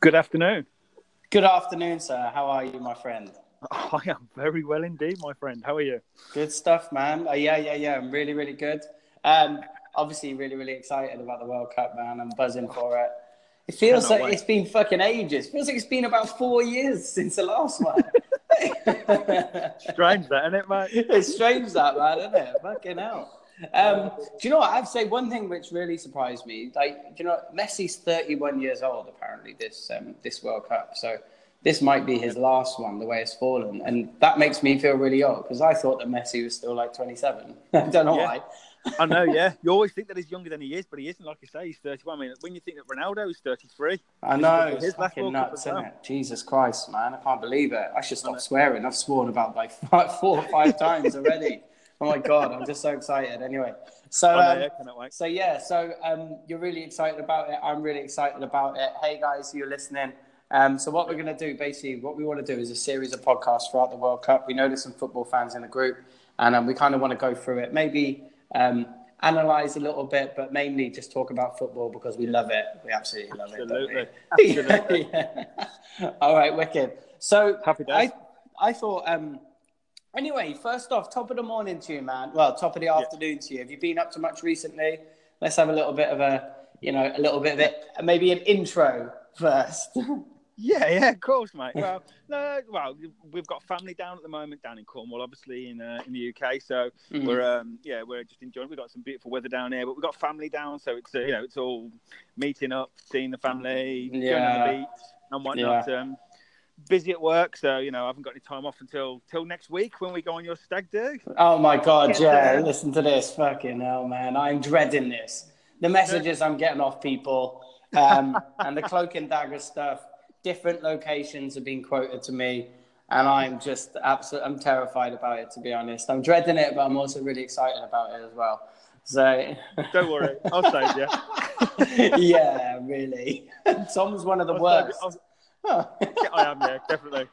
Good afternoon. Good afternoon, sir. How are you, my friend? I am very well indeed, my friend. How are you? Good stuff, man. Uh, yeah, yeah, yeah. I'm really, really good. Um, obviously, really, really excited about the World Cup, man. I'm buzzing for it. It feels Cannot like wait. it's been fucking ages. It feels like it's been about four years since the last one. Strange that, isn't it, mate? it's strange that, man, isn't it? Fucking hell. Um, do you know what? I to say one thing which really surprised me. Like, do you know, Messi's 31 years old apparently this um, this World Cup. So this might be his last one. The way it's fallen, and that makes me feel really old because I thought that Messi was still like 27. I don't know Yeah. why. I know, yeah. You always think that he's younger than he is, but he isn't. Like you say, he's 31. I mean, when you think that Ronaldo is 33, I know His it's last fucking nuts, isn't it? Jesus Christ, man! I can't believe it. I should stop swearing. I've sworn about like five, four or five times already. Oh my god, I'm just so excited. Anyway, so know, um, yeah. So yeah, so um, you're really excited about it. I'm really excited about it. Hey guys, you're listening. Um, so what we're going to do, basically, what we want to do is a series of podcasts throughout the World Cup. We know there's some football fans in the group, and um, we kind of want to go through it. Maybe um, analyze a little bit, but mainly just talk about football because we love it. We absolutely love Absolutely. it. Absolutely. Yeah. All right, wicked. So Happy days. I, I thought. Um, anyway, first off, top of the morning to you, man. Well, top of the afternoon to you. Have you been up to much recently? Let's have a little bit of a, you know, a little bit of it. Maybe an intro first. Yeah, yeah, of course, mate. Well, no, well, we've got family down at the moment down in Cornwall, obviously in uh, in the UK. So Mm. we're um, yeah, we're just enjoying. We've got some beautiful weather down here, but we've got family down, so it's uh, you know it's all meeting up, seeing the family, going on the beach and whatnot. Um, busy at work, so you know I haven't got any time off until till next week when we go on your stag do. Oh my god, Yeah. yeah! Listen to this, fucking hell, man! I'm dreading this. The messages I'm getting off people, um, and the cloak and dagger stuff. Different locations have been quoted to me, and I'm just absolutely, I'm terrified about it. To be honest, I'm dreading it, but I'm also really excited about it as well. So, Don't worry, I'll save you. yeah, really. Tom's one of the I'll worst. save I'll- am, yeah, definitely.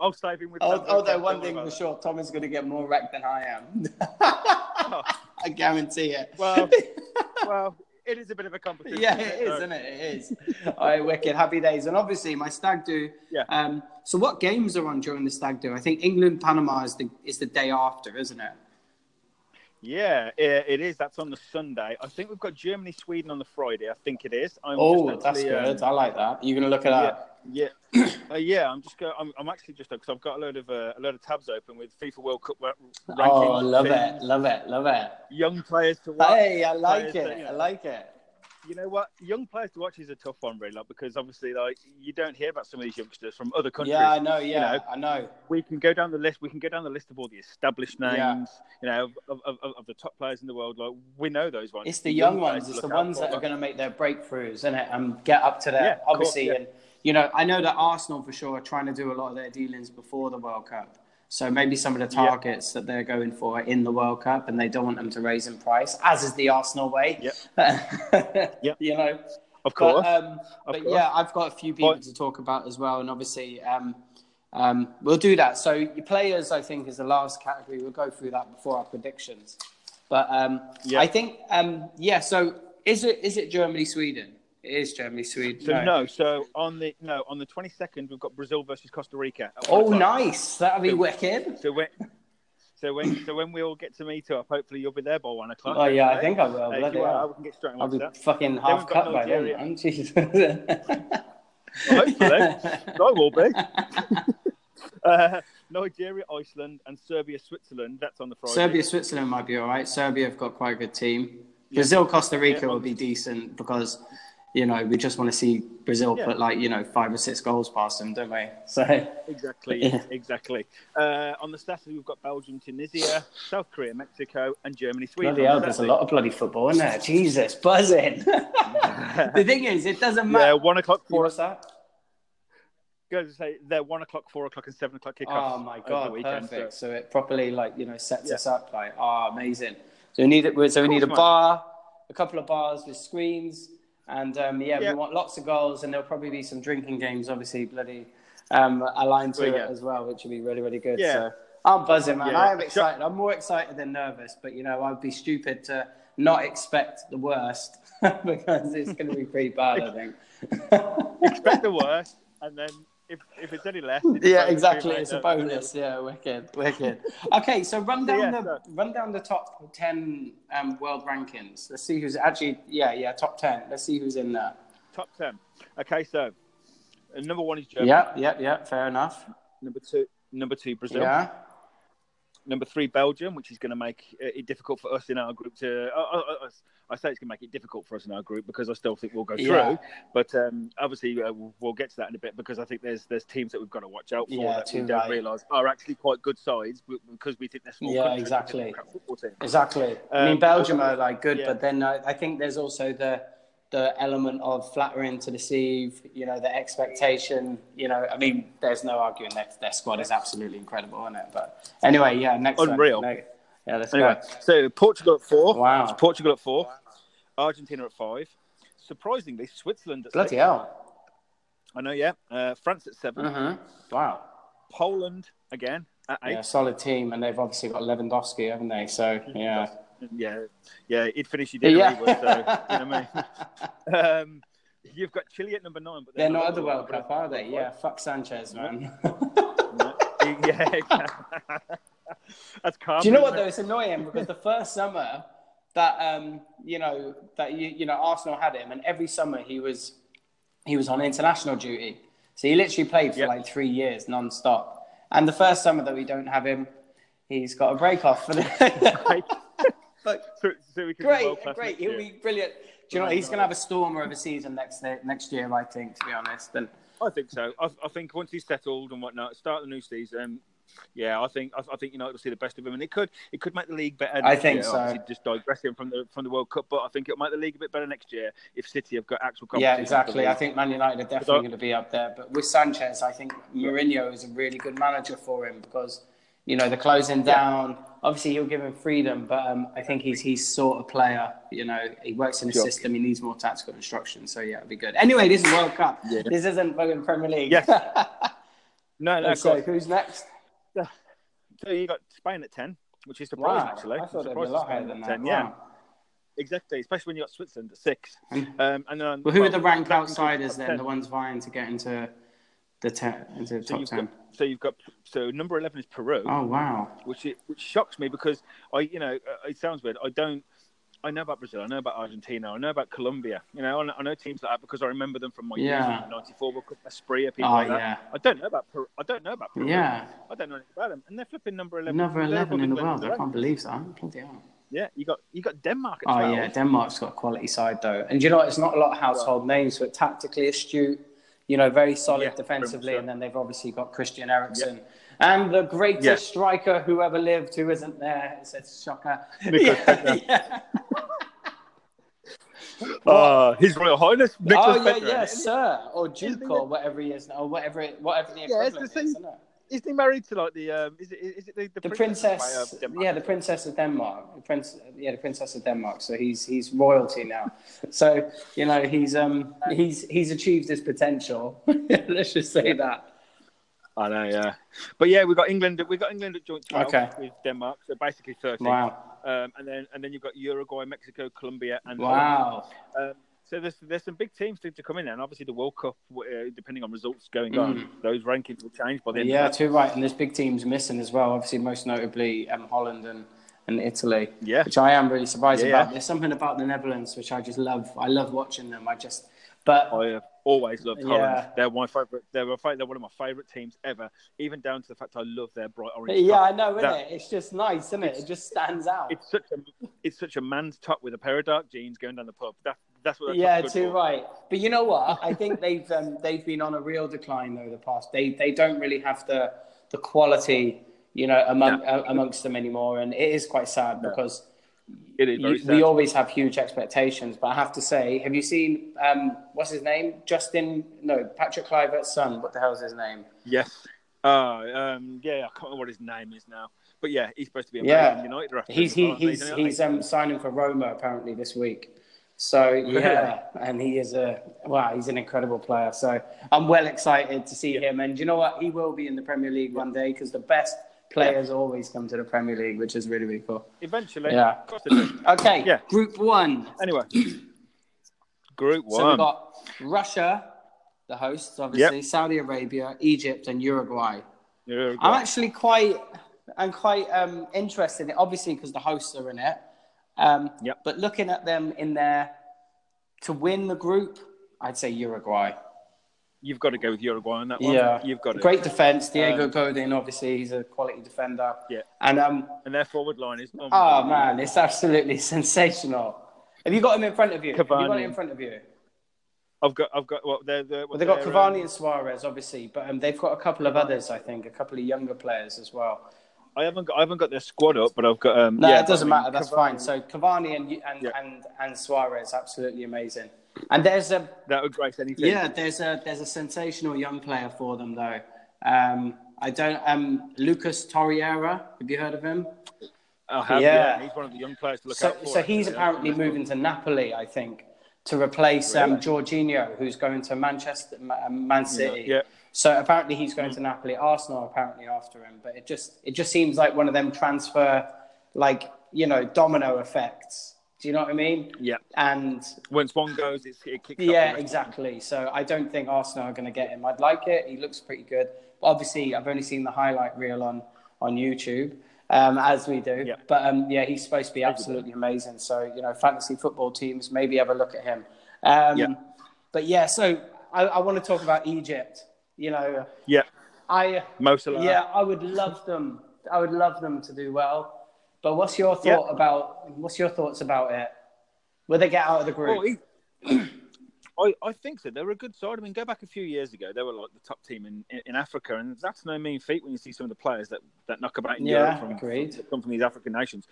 I'll save him with. Although Cat, one thing for sure, Tom is going to get more wrecked than I am. that. I guarantee it. Well, well, it is a bit of a competition. yeah, it is, so- isn't it? It is. All right, wicked. Happy days. And obviously, my stag do. Yeah. Um, so, what games are on during the stag do? I think England Panama is the is the day after, isn't it? Yeah, it, it is. That's on the Sunday. I think we've got Germany, Sweden on the Friday. I think it is. I'm Oh, just that's good. um, I like that. You're gonna look at that. Yeah, yeah, uh, yeah. I'm just go. I'm, I'm actually just because I've got a load of uh, a load of tabs open with FIFA World Cup ra- rankings. Oh, love it, love it, love it. Young players to watch. Hey, I like that, it. you I like it. you know what? Young players to watch is a tough one, really, like, because obviously, like you don't hear about some of these youngsters from other countries. Yeah, I know. Yeah, know. I know. we can go down the list. We can go down the list of all the established names, Yeah. you know, of, of, of, of the top players in the world. Like we know those ones. It's the young players ones. It's the ones that are going to make their breakthroughs, isn't it? And get up to Yeah, there, of course, obviously. yeah. And you know, I know that Arsenal for sure are trying to do a lot of their dealings before the World Cup. So maybe some of the Yeah. targets that they're going for are in the World Cup, and they don't want them to raise in price, as is the Arsenal way. Yeah. Yep. You know. Of course. But, um, Of but course. yeah, I've got a few people to talk about as well, and obviously. Um, um, we'll do that. So your players, I think, is the last category. We'll go through that before our predictions. But um, Yeah. I think, um, yeah. So is it is it Germany Sweden? It is Germany Sweden. So no. so on the no on the twenty second we've got Brazil versus Costa Rica. at Oh, one o'clock. nice. That'll be So- wicked. So when so when so when we all get to meet up, hopefully you'll be there by one o'clock. Oh yeah, I think I will. Uh, if Bloody you are, hell. we can get straight on I'll be that. fucking we've half cut by then, Nigeria. man. Jesus. Well, hopefully, I will be. Uh, Nigeria, Iceland, and Serbia, Switzerland. That's on the Friday. Serbia, Switzerland might be all right. Serbia have got quite a good team. Brazil, Costa Rica Yeah. will be decent because, you know, we just want to see Brazil Yeah. put like, you know, five or six goals past them, don't we? So, Exactly, Yeah. exactly. Uh, on the Saturday, we've got Belgium, Tunisia, South Korea, Mexico, and Germany, Sweden. bloody hell, there's a lot of bloody football in there. Jesus, buzzing. the thing is, it doesn't Yeah, matter. one o'clock, four. What's that? Go to say they're one o'clock, four o'clock, and seven o'clock kickoffs. Oh my god, weekend, perfect. so- So it properly like you know sets Yeah. us up like oh amazing. So we need it. So we need a bar, a couple of bars with screens, and um, yeah, Yeah. we want lots of goals, and there'll probably be some drinking games, obviously bloody um, aligned to Well, it as well, which will be really really good. Yeah. So I'm buzzing, man. Yeah. I am excited. I'm more excited than nervous, but you know I'd be stupid to not expect the worst because it's going to be pretty bad. I think. Expect the worst, and then if, if it's any less, it's yeah, exactly. too, It's a mate. bonus. Yeah, wicked, wicked. Okay, so run down yeah, the so- run down the top ten um, world rankings. Let's see who's actually. Yeah, yeah, top ten. Let's see who's in there. Top ten. Okay, so uh, number one is Germany. Yeah, yeah, yeah. Fair enough. Number two, number two Brazil. Yeah, Number three Belgium, which is going to make it difficult for us in our group to. Uh, uh, uh, I say it's going to make it difficult for us in our group because I still think we'll go through. Yeah. But um, obviously, uh, we'll, we'll get to that in a bit because I think there's there's teams that we've got to watch out for Yeah, that we don't right. realise are actually quite good sides because we think they're small Yeah, exactly. with football teams. exactly. I Um, mean, Belgium are like good, yeah. but then I, I think there's also the the element of flattering to deceive. You know, the expectation. You know, I mean, there's no arguing that their squad is absolutely incredible, isn't it? But anyway, yeah, next one. Unreal. No- Yeah, let's Anyway, go. so Portugal at four. Wow. It's Portugal at four. Argentina at five. Surprisingly, Switzerland at Bloody six. hell. I know, yeah. Uh, France at 7 Mm-hmm. Wow. Poland again at eight. Yeah, solid team, and they've obviously got Lewandowski, haven't they? So yeah. Yeah, yeah, he'd finish your dinner, Yeah. would, so, you know what I mean? Um, you've got Chile at number nine, but They're not at the World Cup, are they? Yeah, fuck Sanchez, man. yeah, that's calm. Do you know what though? It's annoying because the first summer that um, you know that you you know Arsenal had him, and every summer he was he was on international duty. So he literally played for Yep. like three years non-stop. And the first summer that we don't have him, he's got a break off for the. But So, so we great, great. He'll be brilliant. Do you know he's going to have a stormer of a season next next year? I think, to be honest. And I think so. I, I think once he's settled and whatnot, start the new season. Yeah, I think I, I think United will see the best of him, and it could it could make the league better. I think year. so. Just digressing from the from the World Cup, but I think it'll make the league a bit better next year if City have got actual competition. Yeah, exactly. I think Man United are definitely going to be up there. But with Sanchez, I think Mourinho is a really good manager for him because, you know, the closing down. Obviously, he'll give him freedom, but um, I think he's he's sort of player. You know, he works in a Sure. system. He needs more tactical instruction. So yeah, it'll be good. Anyway, this is World Cup. Yeah. This isn't fucking Premier League. Yes. no, no. so who's next? So you got Spain at ten, which is surprising Wow, actually. I thought they'd be a lot higher than that. 10, Yeah, exactly. Especially when you got Switzerland at six. Um, and then Well, who are the well, rank outsiders then? 10. The ones vying to get into the ten, into the So top ten. got so you've got so number eleven is Peru. Oh wow. which it, which shocks me because I, you know, uh, it sounds weird. I don't. I know about Brazil. I know about Argentina. I know about Colombia. You know, I know, I know teams like that because I remember them from my Yeah. years. '94 World Cup, Asprilla, people Oh like that. I don't know about Peru. I don't know about Peru. Yeah. I don't know anything about them, and they're flipping number eleven. They're eleven in the world. I can't believe that. Bloody hell. Yeah, you got you got Denmark at Oh 12. yeah, Denmark's got a quality side though, and you know? It's not a lot of household names, but tactically astute. You know, very solid Yeah, defensively, so. and then they've obviously got Christian Eriksen and the greatest Yeah. striker who ever lived, who isn't there. It's a shocker. Yeah, yeah. Oh, His Royal Highness. Nicholas Oh yeah, yeah, sir, or Duke or whatever he is now, or whatever, it, whatever the Yeah, equivalent the is. Isn't it? Isn't he married to like the? Um, is it? Is it the, The princess? princess, yeah, the princess of Denmark, the prince, yeah, the princess of Denmark. So he's he's royalty now. So you know he's um he's he's achieved his potential. Let's just say that. I know, yeah. But yeah, we've got England. We've got England at joint 12 Okay. with Denmark, so basically 13. Wow, Um, and then and then you've got Uruguay, Mexico, Colombia, and wow. Um, so there's there's some big teams to, to come in, there. and obviously the World Cup, uh, depending on results going on, those rankings will change by the end. Mm. Yeah, too right. And there's big teams missing as well. Obviously, most notably um, Holland and, and Italy. Yeah. Which I am really surprised Yeah, about. yeah. There's something about the Netherlands which I just love. I love watching them. I just, but I have always loved Holland. Yeah. They're my favorite. They're, my they're one of my favorite teams ever. Even down to the fact I love their bright orange. yeah, top. I know, isn't That- it? It's just nice, isn't it? It just stands out. It's such a it's such a man's top with a pair of dark jeans going down the pub. That, that's what. Yeah, too for. right. But you know what? I think they've um, they've been on a real decline though the past. They they don't really have the the quality you know among uh, amongst them anymore, and it is quite sad because It is very you, we always have huge expectations. But I have to say, have you seen um, what's his name? Justin? No, Patrick Kluivert's son. What the hell's his name? Yes. Uh, um, yeah, I can't remember what his name is now. But yeah, he's supposed to be a Yeah. Man United referee. He's he, he's Don't he's um, signing for Roma apparently this week. So yeah, and he is a wow, he's an incredible player. So I'm well excited to see him. And you know what? He will be in the Premier League one day because the best players always come to the Premier League, which is really really cool. Eventually, Yeah. Of course they do. Okay, Yeah. Group One. Anyway, Group one. So we've got Russia, the hosts, obviously, Saudi Arabia, Egypt, and Uruguay. Uruguay. I'm actually quite, I'm quite um, interested in it, obviously because the hosts are in it. Um, Yep. But looking at them in there to win the group, I'd say Uruguay. You've got to go with Uruguay on that one. Yeah, You've got to. great defense. Diego Um, Godin, obviously, he's a quality defender. Yeah. And um, And their forward line is. oh man, it's absolutely sensational. Have you got him in front of you? Have you got Cavani. it in front of you? I've got. I've got. Well, they're. they're Well, they've got Cavani um, and Suarez, obviously, but um, they've got a couple of others, I think, a couple of younger players as well. I haven't got. I haven't got their squad up, but I've got. Um, No, yeah, it doesn't I mean, matter. That's Cavani- fine. So Cavani and and, Yeah. and and Suarez, absolutely amazing. And there's a That would grace anything. yeah, there's a there's a sensational young player for them though. Um, I don't um Lucas Torreira. Have you heard of him? I have, Yeah. yeah. He's one of the young players to look So out for. so he's actually. apparently moving to Napoli, I think, to replace um, Jorginho, who's going to Manchester Man City. Yeah. So apparently he's going to Napoli. Arsenal apparently after him, but it just it just seems like one of them transfer, like you know, domino effects. Do you know what I mean? Yeah. And Once one goes, it's, it kicks. yeah, exactly. So I don't think Arsenal are going to get him. I'd like it. He looks pretty good. But obviously, I've only seen the highlight reel on on YouTube, um, as we do. Yeah. But um, yeah, he's supposed to be absolutely amazing. So you know, fantasy football teams maybe have a look at him. Um, Yeah. But yeah, so I, I want to talk about Egypt. You know, Yeah. I Mo Salah. yeah, I would love them. I would love them to do well. But what's your thought Yeah. about? What's your thoughts about it? Will they get out of the group? I, I think so. They were a good side. I mean, go back a few years ago, they were like the top team in, in, in Africa, and that's no mean feat when you see some of the players that, that knock about in Yeah, Europe from, that come from these African nations.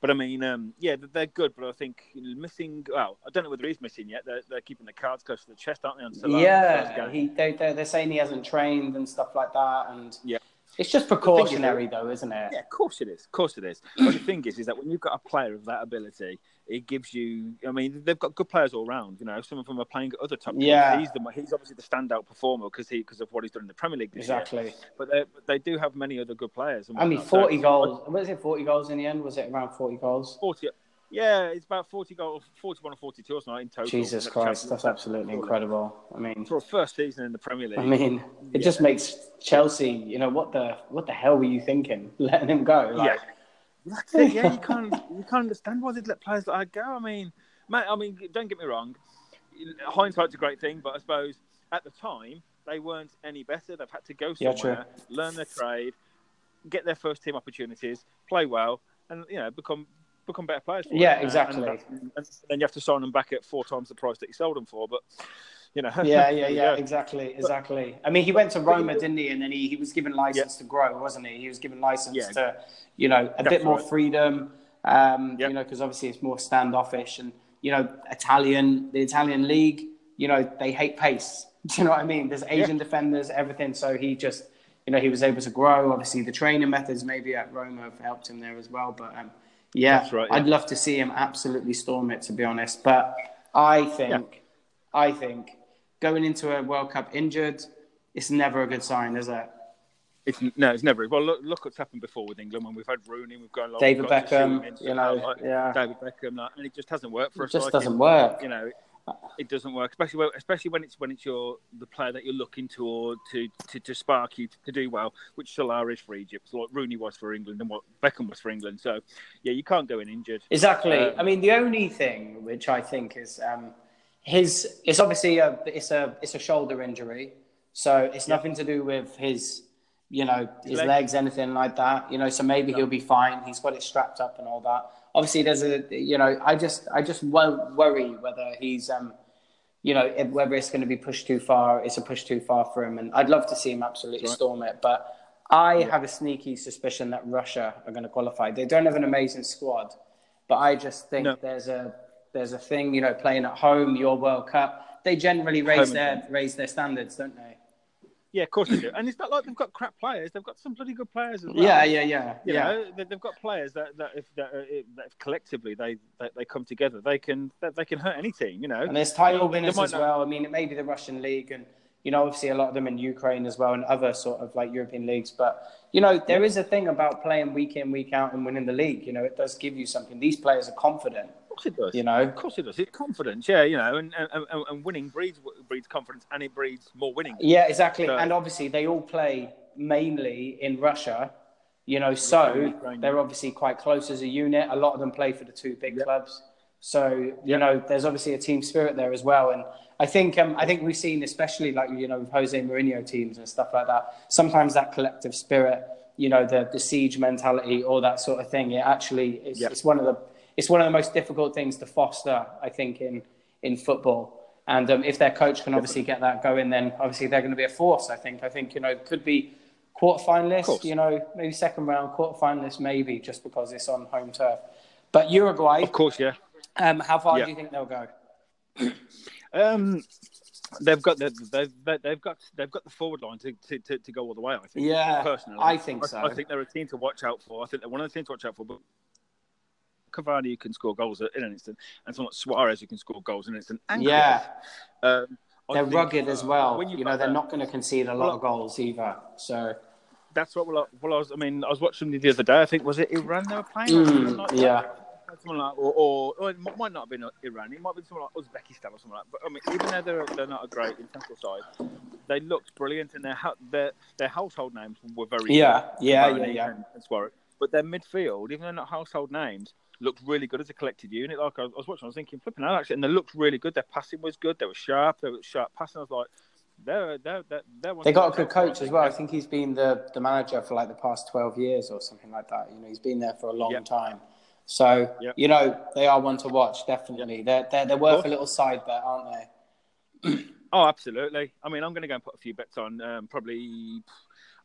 But I mean, um, yeah, they're- they're good, but I think missing. Well, I don't know whether he's missing yet. They're, they're keeping the cards close to the chest, aren't they? On Salah, yeah, he, they, they're, they're saying he hasn't trained and stuff like that, and Yeah. it's just precautionary though, isn't it? Yeah, of course it is. Of course it is. But the thing is, is that when you've got a player of that ability, it gives you. I mean, they've got good players all round. You know, some of them are playing at other top. teams. Yeah. he's the he's obviously the standout performer because he because of what he's done in the Premier League this year. Exactly. But they they do have many other good players. I mean, whatnot. So- forty goals. Was it forty goals in the end? Was it around forty goals? Forty. Yeah, it's about forty goals, forty-one or forty-two or something in total. Jesus Christ, that's absolutely incredible. I mean, For a first season in the Premier League. I mean, it just makes Chelsea. You know what the what the hell were you thinking, letting him go? Like, yeah. That's it. Yeah, you can't you can't understand why they'd let players like that go. I mean, mate, I mean, don't get me wrong. Hindsight's a great thing, but I suppose at the time they weren't any better. They've had to go Yeah, somewhere, learn their trade, get their first team opportunities, play well, and you know become become better players. For Yeah. Uh, exactly. And, and then you have to sign them back at four times the price that you sold them for. But you know, yeah, yeah, yeah, exactly, exactly. I mean, he went to Roma, didn't he? And then he, he was given license to grow, wasn't he? He was given license Yeah. to, you know, a That's bit more right. freedom. Um, Yep. You know, because obviously it's more standoffish, and you know, Italian, the Italian league, you know, they hate pace. Do you know what I mean? There's Asian defenders, everything. So he just, you know, he was able to grow. Obviously, the training methods maybe at Roma have helped him there as well. But um, yeah, right, yeah. I'd love to see him absolutely storm it, to be honest. But I think, I think going into a World Cup injured, it's never a good sign, is it? It's no, it's never. Well, look, look what's happened before with England when we've had Rooney, we've gone like, David we've Beckham, you know, like, yeah. David Beckham, like, and it just hasn't worked for It us. just like, doesn't it- work. You know, it doesn't work, especially when, especially when it's when it's your the player that you're looking toward to to, to spark you to, do well, which Salah is for Egypt, like Rooney was for England, and what Beckham was for England. So, yeah, you can't go in injured. Exactly. Um, I mean, the only thing which I think is um, his. It's obviously a it's a it's a shoulder injury, so it's nothing to do with his, you know, his legs. legs, anything like that. You know, so maybe he'll be fine. He's got it strapped up and all that. Obviously, there's a you know, I just I just won't worry whether he's um, you know, whether it's going to be pushed too far. It's a push too far for him, and I'd love to see him absolutely Right. storm it, but. I have a sneaky suspicion that Russia are going to qualify. They don't have an amazing squad, but I just think No. there's a there's a thing, you know, playing at home, your World Cup. They generally raise Home their raise their standards, don't they? Yeah, of course they do. And it's not like they've got crap players; they've got some bloody good players as well. Yeah, yeah, yeah, You yeah. know, they- they've got players that that if, that, uh, that if collectively they, they they come together, they can that they can hurt any team. You know, And there's title winners as not- well. I mean, it may be the Russian league, and you know, obviously a lot of them in Ukraine as well and other sort of like European leagues. But, you know, there is a thing about playing week in, week out and winning the league. You know, it does give you something. These players are confident. Course it does. You know? Of course it does. It's confidence, yeah, you know, and, and, and winning breeds breeds confidence and it breeds more winning. Yeah, exactly. So, and obviously they all play mainly in Russia. You know, so they're obviously quite close as a unit. A lot of them play for the two big yep. clubs. So, you yep. know, there's obviously a team spirit there as well. And I think um, I think we've seen, especially like you know, with Jose Mourinho teams and stuff like that. Sometimes that collective spirit, you know, the the siege mentality, all that sort of thing. It actually it's, yep. it's one of the it's one of the most difficult things to foster. I think in in football. And um, if their coach can obviously get that going, then obviously they're going to be a force. I think. I think you know could be quarter finalist. You know, maybe second round, quarter finalist, maybe just because it's on home turf. But Uruguay, of course, yeah. Um, how far yeah. do you think they'll go? Um, they've got the, they've they've got they've got the forward line to, to, to, to go all the way. I think. Yeah, personally, I think so. I, think they're a team to watch out for. I think they're one of the teams to watch out for. But Cavani who can score goals in an instant, and someone like Suarez who can score goals in an instant. And yeah. Um, they're think, rugged as well. you, you know, they're not going to concede a lot well, of goals either. So that's what well, well, I was. I mean, I was watching the other day. I think was it Iran they were playing? Mm, yeah someone like, or, or, or, it might not have been Iran. It might be someone like Uzbekistan or something like. that. But I mean, even though they're they're not a great international side, they looked brilliant, and their their their household names were very yeah, good. yeah, yeah, yeah. And, and Suarez. But their midfield, even though not household names, looked really good as a collected unit. Like I was, I was watching, I was thinking, flipping out actually, and they looked really good. Their passing was good. They were sharp. They were sharp passing. I was like. They're, they're, they're, they're they got a good coach as well. I think he's been the, the manager for like the past 12 years or something like that. You know, he's been there for a long yep. time. So yep. you know they are one to watch. Definitely, yep. they're, they're they're worth a little side bet, aren't they? oh, absolutely. I mean, I'm going to go and put a few bets on. Um, probably,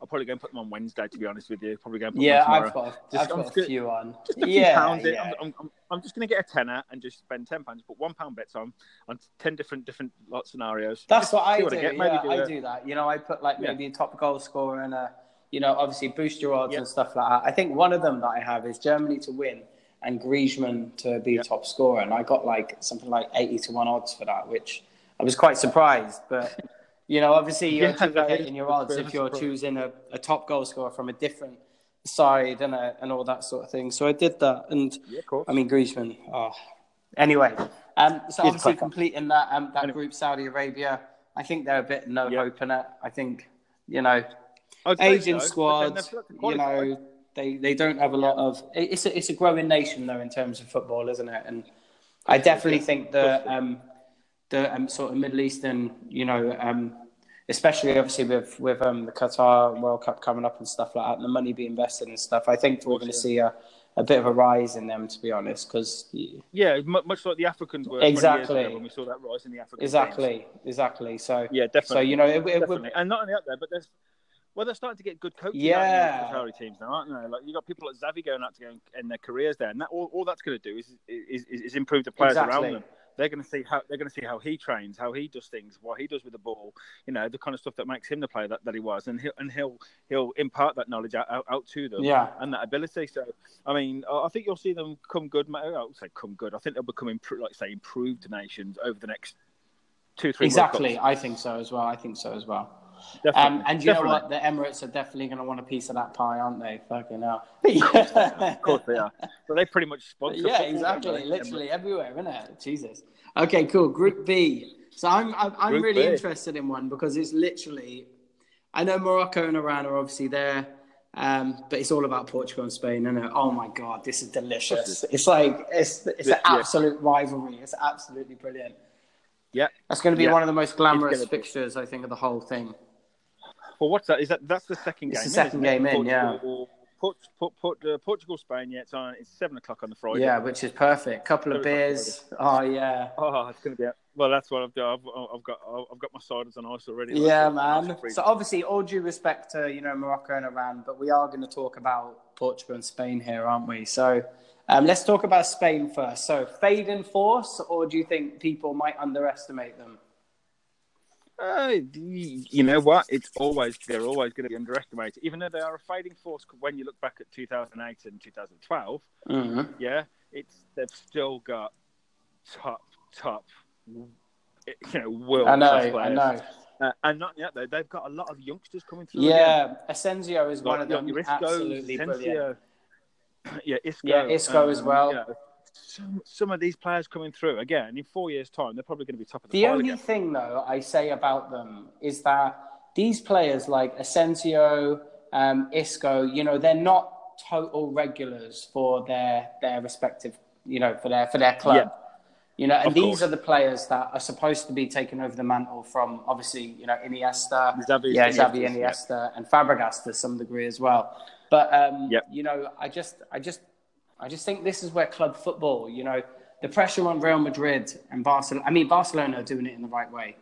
I'll probably go and put them on Wednesday. To be honest with you, probably go and put yeah, them on I've got, just, I've got a few on. Just a yeah, few pounds. Yeah. I'm, I'm, I'm, just going to get a tenner and just spend ten pounds. Put one pound bets on on ten different different lot scenarios. That's what I do. I yeah, do I do that. You know, I put like maybe yeah. a top goal scorer and a you know obviously boost your odds and stuff like that. I think one of them that I have is Germany to win and Griezmann to be top scorer. And I got like something like 80 to 1 odds for that, which I was quite surprised. But, you know, obviously you're yeah, in your odds if you're choosing a, a, top goal scorer from a different side and, a, and all that sort of thing. So I did that. And yeah, I mean, Griezmann, oh. anyway. Um, so obviously completing that, um, that group, Saudi Arabia, I think they're a bit no yep. hope in it. I think, you know, Asian so, squad, you know, they they don't have a lot of. It's a it's a growing nation though in terms of football, isn't it? And I definitely think that. um, the um, sort of Middle Eastern, you know, um, especially obviously with with um, the Qatar World Cup coming up and stuff like that, and the money being invested and stuff. I think we're going to see a, a bit of a rise in them, to be honest, because yeah, much like the Africans were exactly when we saw that rise in the African exactly, games. exactly. So yeah, definitely. So you know, it, it, it, and not only out there, but there's well, they're starting to get good coaching yeah. out in the teams now, aren't they? Like you got people like Xavi going out to go in their careers there, and that all, all that's going to do is, is, is is improve the players exactly. around them. They're going to see how they're going to see how he trains, how he does things, what he does with the ball. You know, the kind of stuff that makes him the player that, that he was, and he'll and he'll he'll impart that knowledge out, out, out to them, yeah. and that ability. So, I mean, I think you'll see them come good. I would say come good. I think they'll become impro- like say improved nations over the next two three. Exactly, I think so as well. I think so as well. Um, and you definitely. know what? The Emirates are definitely going to want a piece of that pie, aren't they? Fucking hell. of course they are. So they pretty much sponsor. Yeah, exactly. Literally everywhere, isn't it? Jesus. Okay, cool. Group B. So I'm I'm, I'm really B. interested in one because it's literally. I know Morocco and Iran are obviously there. Um, but it's all about Portugal and Spain, and oh my god, this is delicious! It's like it's it's an absolute rivalry. It's absolutely brilliant. Yeah, that's going to be yeah. one of the most glamorous fixtures, I think, of the whole thing. Well, what's that? Is that that's the second it's game? the second game in, yeah. Port, Port, Port, uh, Portugal, Spain. Yeah, it's on. It's seven o'clock on the Friday. Yeah, which is perfect. A Couple of beers. Oh yeah. Oh, it's gonna be. Well, that's what I've done. I've, I've got. I've got my ciders on ice already. Yeah, man. So obviously, all due respect to you know Morocco and Iran, but we are going to talk about Portugal and Spain here, aren't we? So. Um, let's talk about Spain first. So, fade in force, or do you think people might underestimate them? Uh, you know what? It's always they're always going to be underestimated, even though they are a fading force. When you look back at 2008 and 2012, mm-hmm. yeah, it's they've still got top top, you know, world I know. I know. Uh, and not yet though, they've got a lot of youngsters coming through. Yeah, again. Asensio is one of them. like Isco, absolutely brilliant. Yeah, Isco. Yeah, Isco as well. know, some, some of these players coming through again in four years' time, they're probably going to be top of the, The only again. thing, though, I say about them is that these players like Asensio, um, Isco, you know, they're not total regulars for their their respective, you know, for their for their club. Yeah. You know, and Of these course. are the players that are supposed to be taking over the mantle from obviously, you know, Iniesta, Xavi, yeah, Iniesta, Xavi, yeah. Iniesta, and Fabregas to some degree as well. But um, Yep. you know, I just, I just, I just think this is where club football, you know, the pressure on Real Madrid and Barcelona. I mean, Barcelona are doing it in the right way,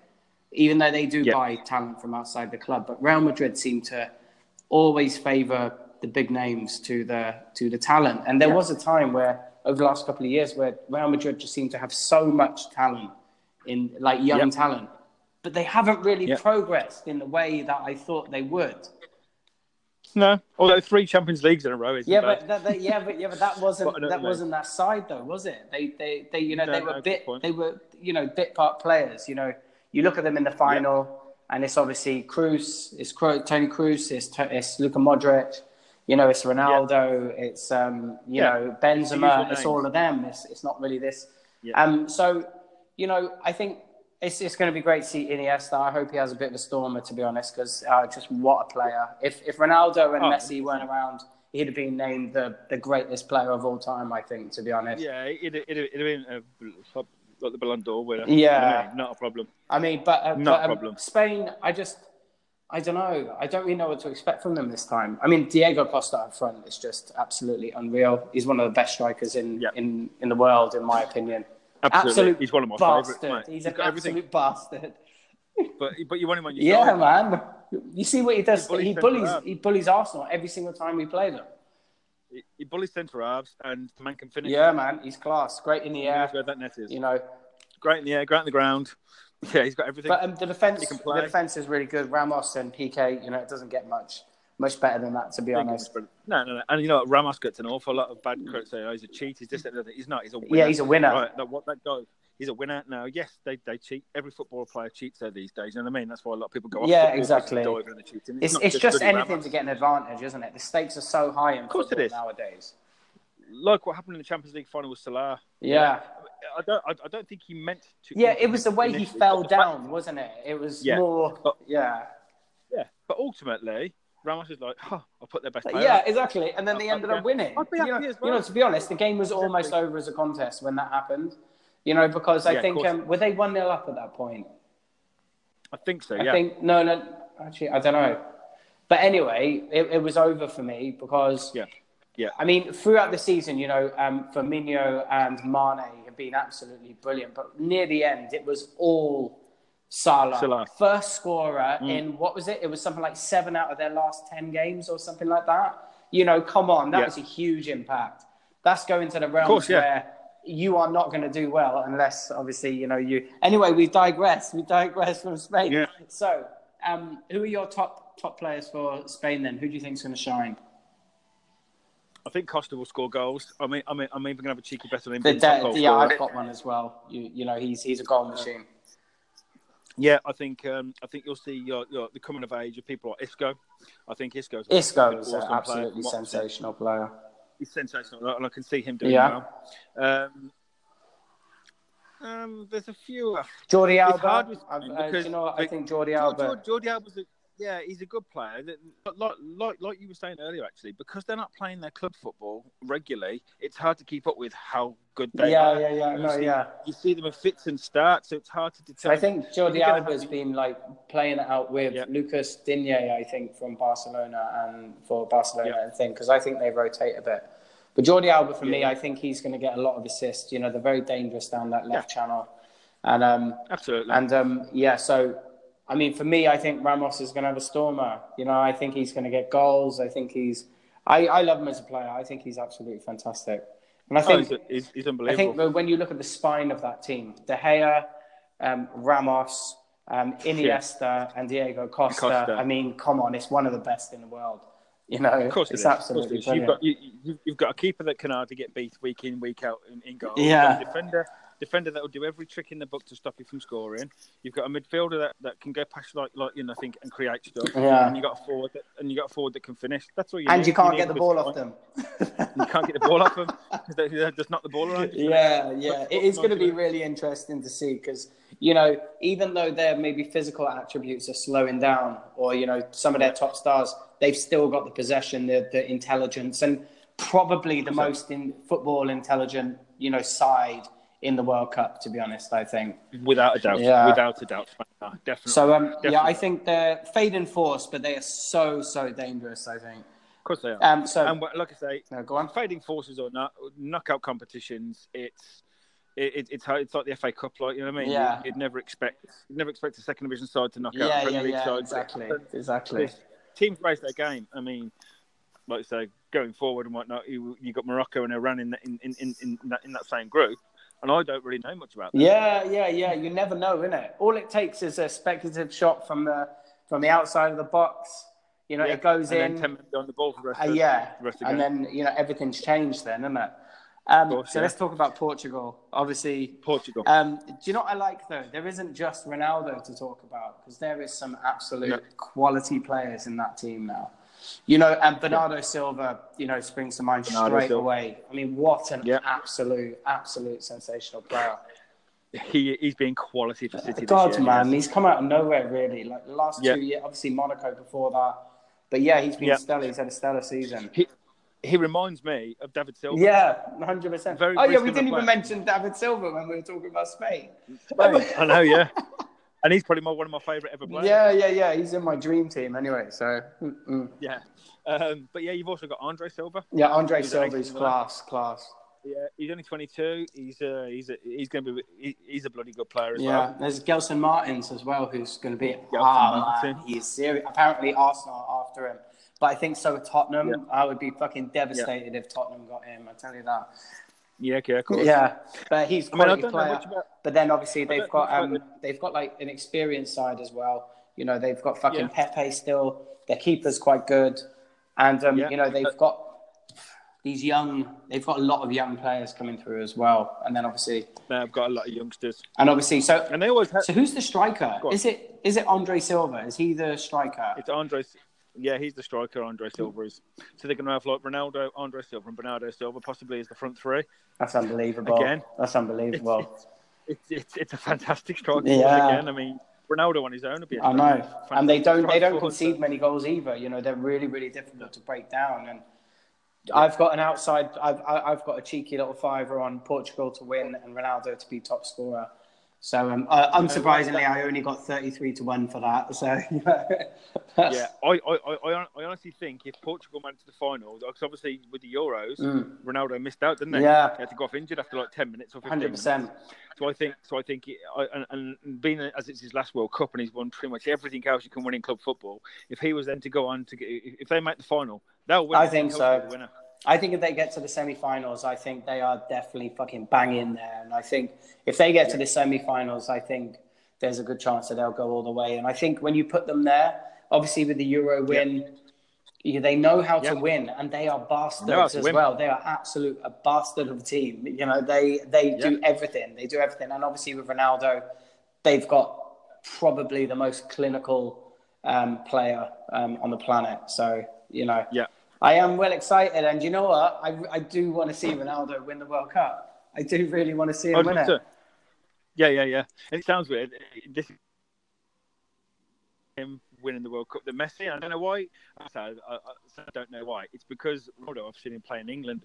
even though they do Yep. buy talent from outside the club. But Real Madrid seem to always favour the big names to the to the talent. And there Yeah. was a time where, over the last couple of years, where Real Madrid just seemed to have so much talent in like young Yep. talent, but they haven't really Yep. progressed in the way that I thought they would. No, although three Champions Leagues in a row is Yeah, but that, that, yeah, but yeah, but that wasn't But know that mean. wasn't that side though, was it? They they they you know No, they were good bit they were you know bit part players. You know, you look at them in the final, and it's obviously Kroos, it's Toni Kroos, it's it's Luka Modric, you know, it's Ronaldo, it's um you Yeah. know Benzema, it's all of them. It's it's not really this. Yeah. Um, so you know, I think. It's, it's going to be great to see Iniesta. I hope he has a bit of a stormer, to be honest, because uh, just what a player. If if Ronaldo and Oh, Messi weren't around, he'd have been named the, the greatest player of all time, I think, to be honest. yeah, it'd, it'd, it'd have been uh, like the Ballon d'Or winner. Yeah. You know what I not a problem. I mean, but, uh, Not but a um, problem. Spain, I just, I don't know. I don't really know what to expect from them this time. I mean, Diego Costa up front is just absolutely unreal. He's one of the best strikers in, Yeah. in, in the world, in my opinion. Absolutely. Absolute He's one of my bastard. favourites, mate. He's, He's an got everything. absolute bastard. But but you want him on your Yeah, side. man. You see what he does? He bullies He bullies. He bullies Arsenal every single time we play them. He, he bullies centre halves and the man can finish. Yeah, man. He's class. Great in the air. where that net is. You know, Great in the air, great on the ground. Yeah, he's got everything. but um, the defense, the defense is really good. Ramos and Piqué. You know, it doesn't get much, much better than that, to be honest. no, no, no. And you know? Ramos gets an awful lot of bad critics saying, oh, he's a cheat. He's this, that. He's not. He's a winner. Yeah, he's a winner. Right, that, what that guy, he's a winner. Now, yes, they, they cheat. Every football player cheats there these days. You know what I mean? That's why a lot of people go off Yeah, exactly. diving and cheating. It's, not it's just bloody anything Ramos. to get an advantage, isn't it? The stakes are so high in course it is. nowadays. Like what happened in the Champions League final with Salah. Yeah. I don't, I, I don't think he meant to. Yeah, it was the way he fell fact- down, wasn't it? It was Yeah. more. But- Yeah. Yeah, but ultimately, Ramos is like, huh, I'll put their best player. Yeah, out." exactly. And then they ended up winning. I'd be you, happy know, as well. you know, to be honest, the game was almost over as a contest when that happened. You know, because I Yeah, think um, were they one 0 up at that point? I think so. Yeah. I think no, no. Actually, I don't know. But anyway, it, it was over for me because yeah, yeah. I mean, throughout the season, you know, um, Firmino and Mane have been absolutely brilliant. But near the end, it was all Salah. Salah. Mm. First scorer in, what was it? It was something like seven out of their last 10 games or something like that. You know, come on, that Yeah. was a huge impact. That's going to the realms course, yeah. where you are not going to do well unless, obviously, you know, you. Anyway, we digress. We digress from Spain. Yeah. So, um, who are your top top players for Spain then? Who do you think is going to shine? I think Costa will score goals. I mean, I mean, I'm even gonna have a cheeky bet on him. The, the, yeah. I've got one as well. You, you know, he's he's a goal machine. Yeah, I think um, I think you'll see your, your, the coming of age of people like Isco. I think Isco's Isco is an awesome player absolutely from what I've seen. sensational player. He's sensational, and I can see him doing Yeah. well. Um, um, there's a few. uh, Jordi Alba. hard with I've, uh, because you know? I think Jordi Jordi, Alba. Jordi Alba's a, yeah, he's a good player. But like, like, like you were saying earlier, actually, because they're not playing their club football regularly, it's hard to keep up with how good they Yeah, are. yeah, yeah. You No, see, yeah. You see them in fits and starts, so it's hard to So I think Jordi Alba's have been like playing it out with Yeah. Lucas Digne, I think, from Barcelona and for Barcelona Yeah. and thing because I think they rotate a bit. But Jordi Alba for me, I think he's going to get a lot of assists. You know, they're very dangerous down that left channel, and um, Absolutely. And um, yeah, so I mean, for me, I think Ramos is going to have a stormer. You know, I think he's going to get goals. I think he's. I, I love him as a player. I think he's absolutely fantastic. And I oh, think he's, he's, he's I think when you look at the spine of that team, De Gea, um, Ramos, um, Iniesta, and Diego Costa, Costa. I mean, come on, it's one of the best in the world. You know, Of course, it it's is. Of course absolutely brilliant. You've got you, you've got a keeper that can hardly get beat week in week out in, in goal. Yeah. You've got a defender defender that will do every trick in the book to stop you from scoring. You've got a midfielder that, that can go past like like you know, think and create stuff. Yeah. And you got a forward that, and you got a forward that can finish. That's all you and need. you can't need get the ball off them. You can't get the ball off them because they, they just knock the ball around. Yeah, yeah. It is going to be really interesting to see because, you know, even though their maybe physical attributes are slowing down or, you know, some of their top stars, they've still got the possession, the, the intelligence, and probably the most in football intelligent, you know, side in the World Cup, to be honest, I think. Without a doubt. Yeah. Without a doubt. Definitely. So, um, yeah, I think they're fading force, but they are so, so dangerous, I think. of course they are. Um, so, and like I say, no, go on. fading forces or not, knockout competitions, it's it, it, it's how it's like the FA Cup, like you know what I mean. Yeah. You, would never expect you'd never expect a second division side to knock out a Yeah, Premier yeah, League yeah, side. exactly, exactly. Teams raise their game. I mean, like I say, going forward and whatnot, you you got Morocco and Iran in that in, in, in, in that in that same group, and I don't really know much about them. Yeah, yeah, yeah. You never know, innit? All it takes is a speculative shot from the from the outside of the box. You know, Yeah. it goes and in. then ten minutes on the ball for the rest Uh, of yeah, the rest of the and then you know everything's changed then, isn't it? Um, course, so yeah. let's talk about Portugal. Obviously, Portugal. um, do you know what I like though? There isn't just Ronaldo to talk about because there is some absolute No. quality players in that team now. You know, and Bernardo Silva, you know, springs to mind Bernardo straight Silva. away. I mean, what an absolute, absolute sensational player. he he's been quality for City. God, this year. man, he's come out of nowhere really. Like the last two years, obviously Monaco before that, but yeah, he's been stellar. He's had a stellar season. He he reminds me of David Silva. Yeah, hundred percent. Very- Oh yeah, we didn't even mention David Silva when we were talking about Spain. I know, yeah. And he's probably my, one of my favourite ever players. yeah, yeah, yeah. He's in my dream team anyway. So mm, mm. Yeah. Um, but yeah, you've also got Andre Silva. yeah, Andre He's Silva excellent is player. class, class. Yeah, he's only 22. He's uh, he's a, he's going to be he, he's a bloody good player as Yeah, well. there's Gelson Martins as well, who's going to be. Gelson Ah, Martin. man, he's serious. Apparently, Arsenal are after him, but I think so. with Tottenham, Yeah. I would be fucking devastated if Tottenham got him. I tell you that. Yeah, okay, of course. Yeah, but he's I mean, I quality player. about. But then obviously they've got um they've got like an experienced side as well. You know they've got fucking Yeah. Pepe still. Their keeper's quite good, and um, Yeah. you know they've got these young. They've got a lot of young players coming through as well. And then obviously They've got a lot of youngsters, and obviously so and they always have. so who's the striker? Is it is it Andre Silva? Is he the striker? It's Andre. Yeah, he's the striker. Andre Silva is. So they're going to have like Ronaldo, Andre Silva, and Bernardo Silva possibly as the front three. That's unbelievable. Again. That's unbelievable. It's it's, it's a fantastic striker. Yeah. again. I mean, Ronaldo on his own would be. a I know, and they don't they don't concede many goals either. You know, they're really really difficult to break down. And I've got an outside. I've I've got a cheeky little fiver on Portugal to win and Ronaldo to be top scorer. So um, uh, unsurprisingly, I only got thirty three to one for that. So Yeah, I, I, I, I I honestly think if Portugal went to the final, because obviously with the Euros, Mm. Ronaldo missed out, didn't he? Yeah. he had to go off injured after like ten minutes or fifteen hundred minutes. percent. So I think, so I think, it, I, and, and being as it's his last World Cup and he's won pretty much everything else you can win in club football. If he was then to go on to get, if they make the final, they'll win. I think so. the winner. I think if they get to the semi-finals, I think they are definitely fucking banging there. And I think if they get to the semi-finals, I think there's a good chance that they'll go all the way. And I think when you put them there, obviously with the Euro win, you, they know how to win, and they are bastards as win. well. They are absolute a bastard of a team. You know, they they do everything. They do everything, and obviously with Ronaldo, they've got probably the most clinical um, player um, on the planet. So you know, Yeah. I am well excited, and you know what? I, I do want to see Ronaldo win the World Cup. I do really want to see him win it. Yeah, yeah, yeah. And it sounds weird. This him winning the World Cup. The Messi, I don't know why. I I, I, I don't know why. It's because Ronaldo. I've seen him play in England.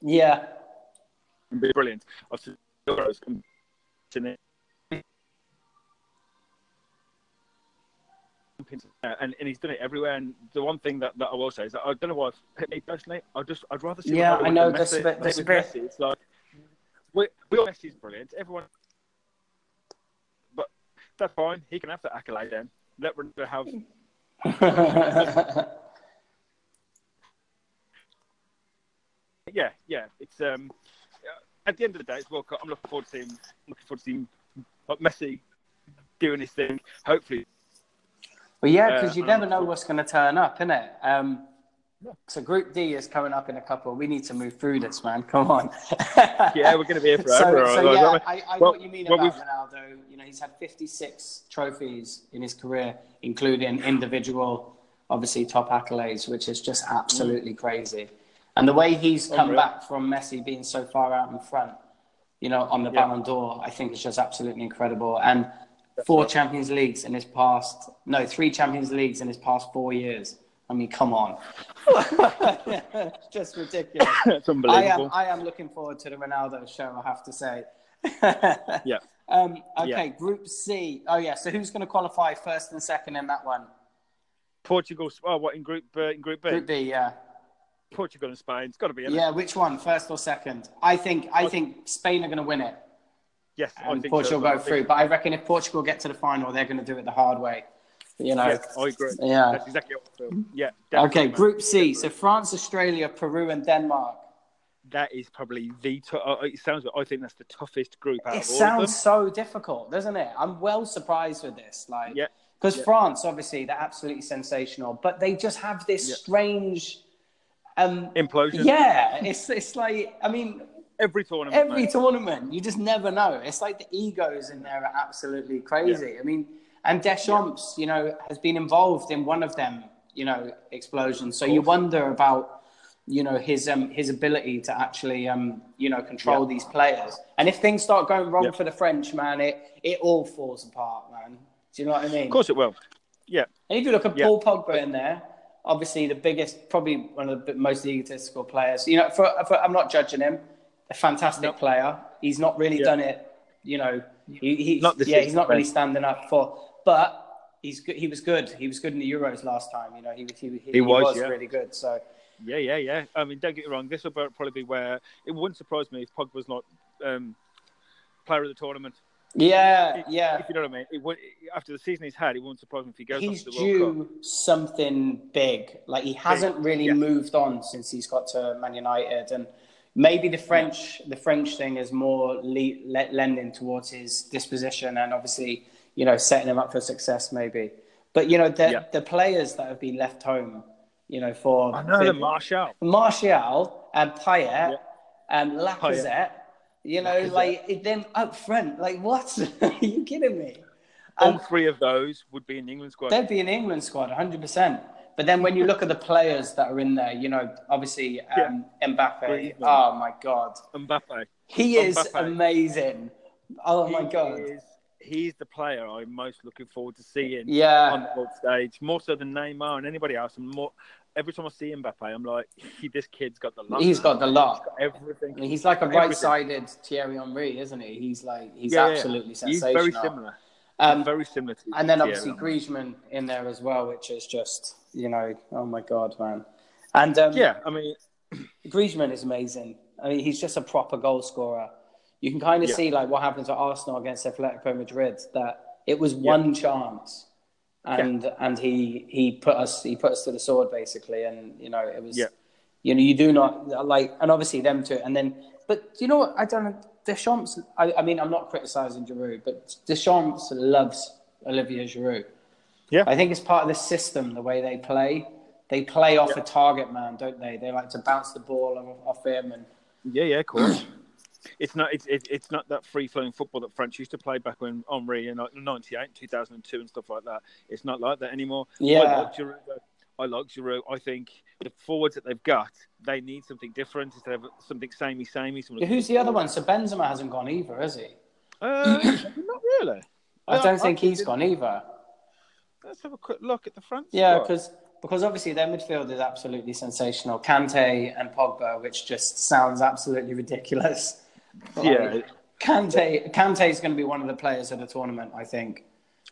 Yeah, be brilliant. I've seen Euros and and, and he's done it everywhere. And the one thing that, that I will say is that I don't know why. Me personally, I just I'd rather see. Yeah, I know, that's a bit- that's bit- Messi, It's like we, we all Messi's brilliant. Everyone, but that's fine. He can have that accolade then. Let Ronaldo have. Yeah, yeah. It's um. At the end of the day, it's World Cup. I'm looking forward to seeing. Looking forward to seeing like, Messi doing his thing. Hopefully, well, yeah, because you never know what's going to turn up, innit? Um, So Group D is coming up in a couple. We need to move through this, man. Come on. yeah, we're going to be here forever. so yeah, I, I know Well, what you mean well, about we've- Ronaldo. You know, he's had 56 trophies in his career, including individual, obviously top accolades, which is just absolutely crazy. And the way he's come Unreal. back from Messi being so far out in front, you know, on the Yeah. Ballon d'Or, I think is just absolutely incredible. And four Champions Leagues in his past, no, three Champions Leagues in his past four years. I mean, come on. just ridiculous. it's I am. I am looking forward to the Ronaldo show, I have to say. Yeah. Um, okay, Yeah. Group C. Oh, yeah. So who's going to qualify first and second in that one? Portugal. Oh, what in Group uh, in Group B? Group B, yeah. Portugal and Spain. It's got to be. isn't it? Yeah, which one, first or second? I think I think Spain are going to win it Yes, I think Portugal so. Go through. But I reckon if Portugal get to the final, they're going to do it the hard way. You know. Yeah, I agree. Yeah. That's exactly what I feel. Yeah. Okay. Group C. So France, Australia, Peru, and Denmark. That is probably the. T- uh, it sounds. I think that's the toughest group out It of all of them. sounds so difficult, doesn't it? I'm well surprised with this. Like, Yeah. because Yeah. France, obviously, they're absolutely sensational, but they just have this Yeah. strange. Um, Implosion. yeah, it's it's like I mean, Every tournament. every mate. tournament you just never know. It's like the egos in there are absolutely crazy. I mean, and Deschamps, you know, has been involved in one of them, you know, explosions. So you wonder about, you know, his um his ability to actually um you know control Yeah. these players. And if things start going wrong Yeah. for the French, man, it it all falls apart, man. Do you know what I mean? Of course it will. Yeah. And if you look at Yeah. Paul Pogba in there, obviously the biggest, probably one of the most egotistical players. You know, for, for I'm not judging him. A fantastic No. player. He's not really Yeah. done it. You know, he, he's Not this yeah, he's not season, really standing up for. But he's good. He was good. He was good in the Euros last time. You know, he he, he, He was, yeah. really good. So Yeah, yeah, yeah. I mean, don't get me wrong. This will probably be where it wouldn't surprise me if Pogba was not um, player of the tournament. yeah, yeah. If you know what I mean. It would, after the season he's had, it wouldn't surprise me if he goes He's to the World Cup. due something big. Like he hasn't really yeah. moved on since he's got to Man United, and maybe the French the French thing is more le- le- lending towards his disposition, and obviously you know setting him up for success maybe. But you know the Yeah. the players that have been left home, you know for I know the Marshall. Martial and Payet Yeah. and Lacazette. You know, Lacazette. like them up front. Like what? Are you kidding me? All And- three of those would be in England squad. They'd be in England squad, 100%. But then when you look at the players that are in there, you know, obviously um, Mbappe. Oh my God. Mbappe. He is Mbappe. amazing. Oh my God. is- he's the player I'm most looking forward to seeing yeah. on the world stage, more so than Neymar and anybody else. And more, every time I see Mbappe, I'm like, he, this kid's got the lot. He's got the lot. everything. I mean, he's like a Everything. right sided Thierry Henry, isn't he? He's like, he's Yeah, yeah. absolutely He's very similar. Um, very similar to. and then obviously Henry. Griezmann in there as well, which is just, you know, oh my God, man. And um, Yeah, I mean, Griezmann is amazing. I mean, he's just a proper goal scorer. You can kind of Yeah. see like what happened to Arsenal against Atletico Madrid. That it was one chance, and and he he put us he put us to the sword basically, and you know it was Yeah. You know you do not like and obviously them too, and then but you know what I don't Deschamps. I, I mean I'm not criticizing Giroud, but Deschamps loves Olivier Giroud. Yeah. I think it's part of the system the way they play. They play off a target man, don't they? They like to bounce the ball off, him and yeah, yeah, of course. It's not it's it, it's not that free flowing football that French used to play back when Henry in like '98, 2002, and stuff like that. It's not like that anymore. Yeah. I like Giroud. I. I think the forwards that they've got, they need something different instead of something samey, samey. something- Who's the other one? So Benzema hasn't gone either, has he? Uh, not really. I don't think he's gone either. Let's have a quick look at the front. Yeah, because because obviously their midfield is absolutely sensational. Kante and Pogba, which just sounds absolutely ridiculous. yeah, Like, Kante Kante is going to be one of the players of the tournament, I think.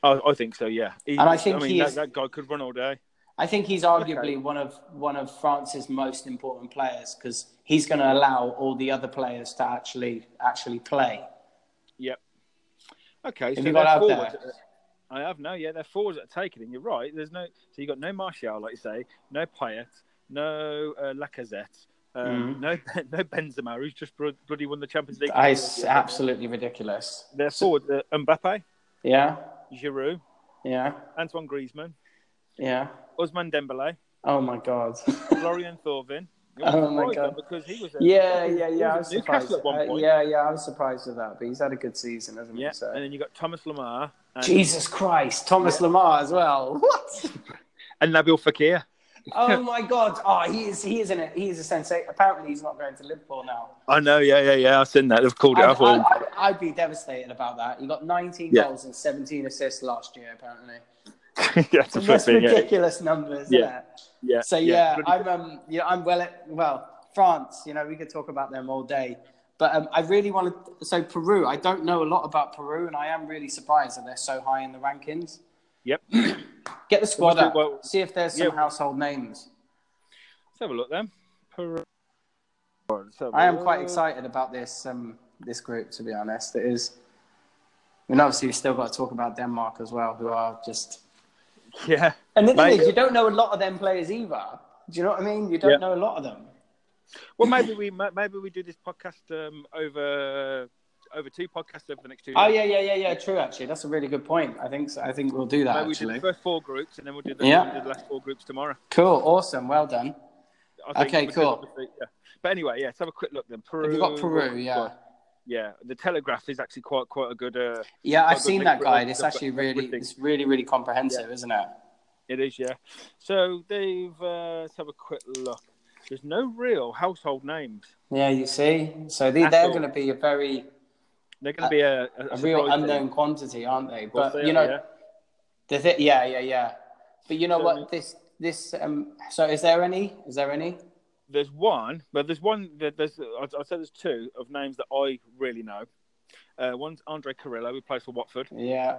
I, I think so. Yeah, He- And I think mean he that, that guy could run all day. I think he's arguably one of one of France's most important players because he's going to allow all the other players to actually actually play. Yep. Okay, Have so you got out there? I have no, yeah, they're forwards that are taken, and You're right. There's no, so you got no Martial, like you say, no Payet, no uh, Lacazette, um, no no Benzema, who's just bloody won the Champions League. It's absolutely ridiculous. They're forward. Uh, Mbappe, Yeah, Giroud, yeah, Antoine Griezmann, yeah. Ousmane Dembele, Oh my god. Florian Thauvin. Oh my God. Because he was. A, yeah, yeah, yeah. I was surprised. at one Uh, yeah, yeah. I was surprised with that, but he's had a good season, hasn't Yeah, he? So. and then you got Thomas Lemar and, Jesus Christ, Thomas Lemar as well. What? and Nabil Fekir. Oh my God! Oh, he is. He is in it. He is a sensation. Apparently, he's not going to Liverpool now. I know, yeah, yeah, yeah. I've seen that. They've called it I'd, off. I'd, I'd be devastated about that. He got 19 Yeah. goals and 17 assists last year. Apparently, yeah, the thing. Ridiculous numbers. Yeah. Yeah. yeah. So yeah, Bloody- I'm um, yeah, I'm well. At, well, France. You know, we could talk about them all day. But um, I really want to. So Peru, I don't know a lot about Peru, and I am really surprised that they're so high in the rankings. Yep. Get the squad up. well, see if there's some yeah. household names. Let's have a look then. Peru. Let's have a I am quite excited about this um, this group. To be honest, it is. I mean, obviously, we've still got to talk about Denmark as well, who are just. Yeah. And the thing Mate. is, you don't know a lot of them players either. Do you know what I mean? You don't Yeah. know a lot of them. Well, maybe we maybe we do this podcast um, over over two podcasts over the next two. Oh yeah, yeah, yeah, yeah. True, actually, that's a really good point. I think so. I think we'll do that. Maybe we do actually, the first four groups and then we'll do the, Yeah. we'll do the last four groups tomorrow. cool, awesome, well done. Okay, cool. Yeah. But anyway, yeah. Let's have a quick look then. Peru. Have you got Peru? Yeah, well, Yeah. The Telegraph is actually quite quite a good. Uh, yeah. I've seen that guide. It's actually really, it's really, really comprehensive, isn't it? it is, yeah. So they've. Uh, let's have a quick look. There's no real household names. Yeah, you see. So they, they're going to be a very They're going to be a, a, a real unknown quantity, aren't they? But they you are, know, yeah. the thi- yeah, yeah, yeah. But you know So, what? This, this. Um. So is there any? Is there any? There's one, but there's one. there- There's I'd, I'd say there's two of names that I really know. Uh, one's Andre Carrillo, who plays for Watford, Yeah.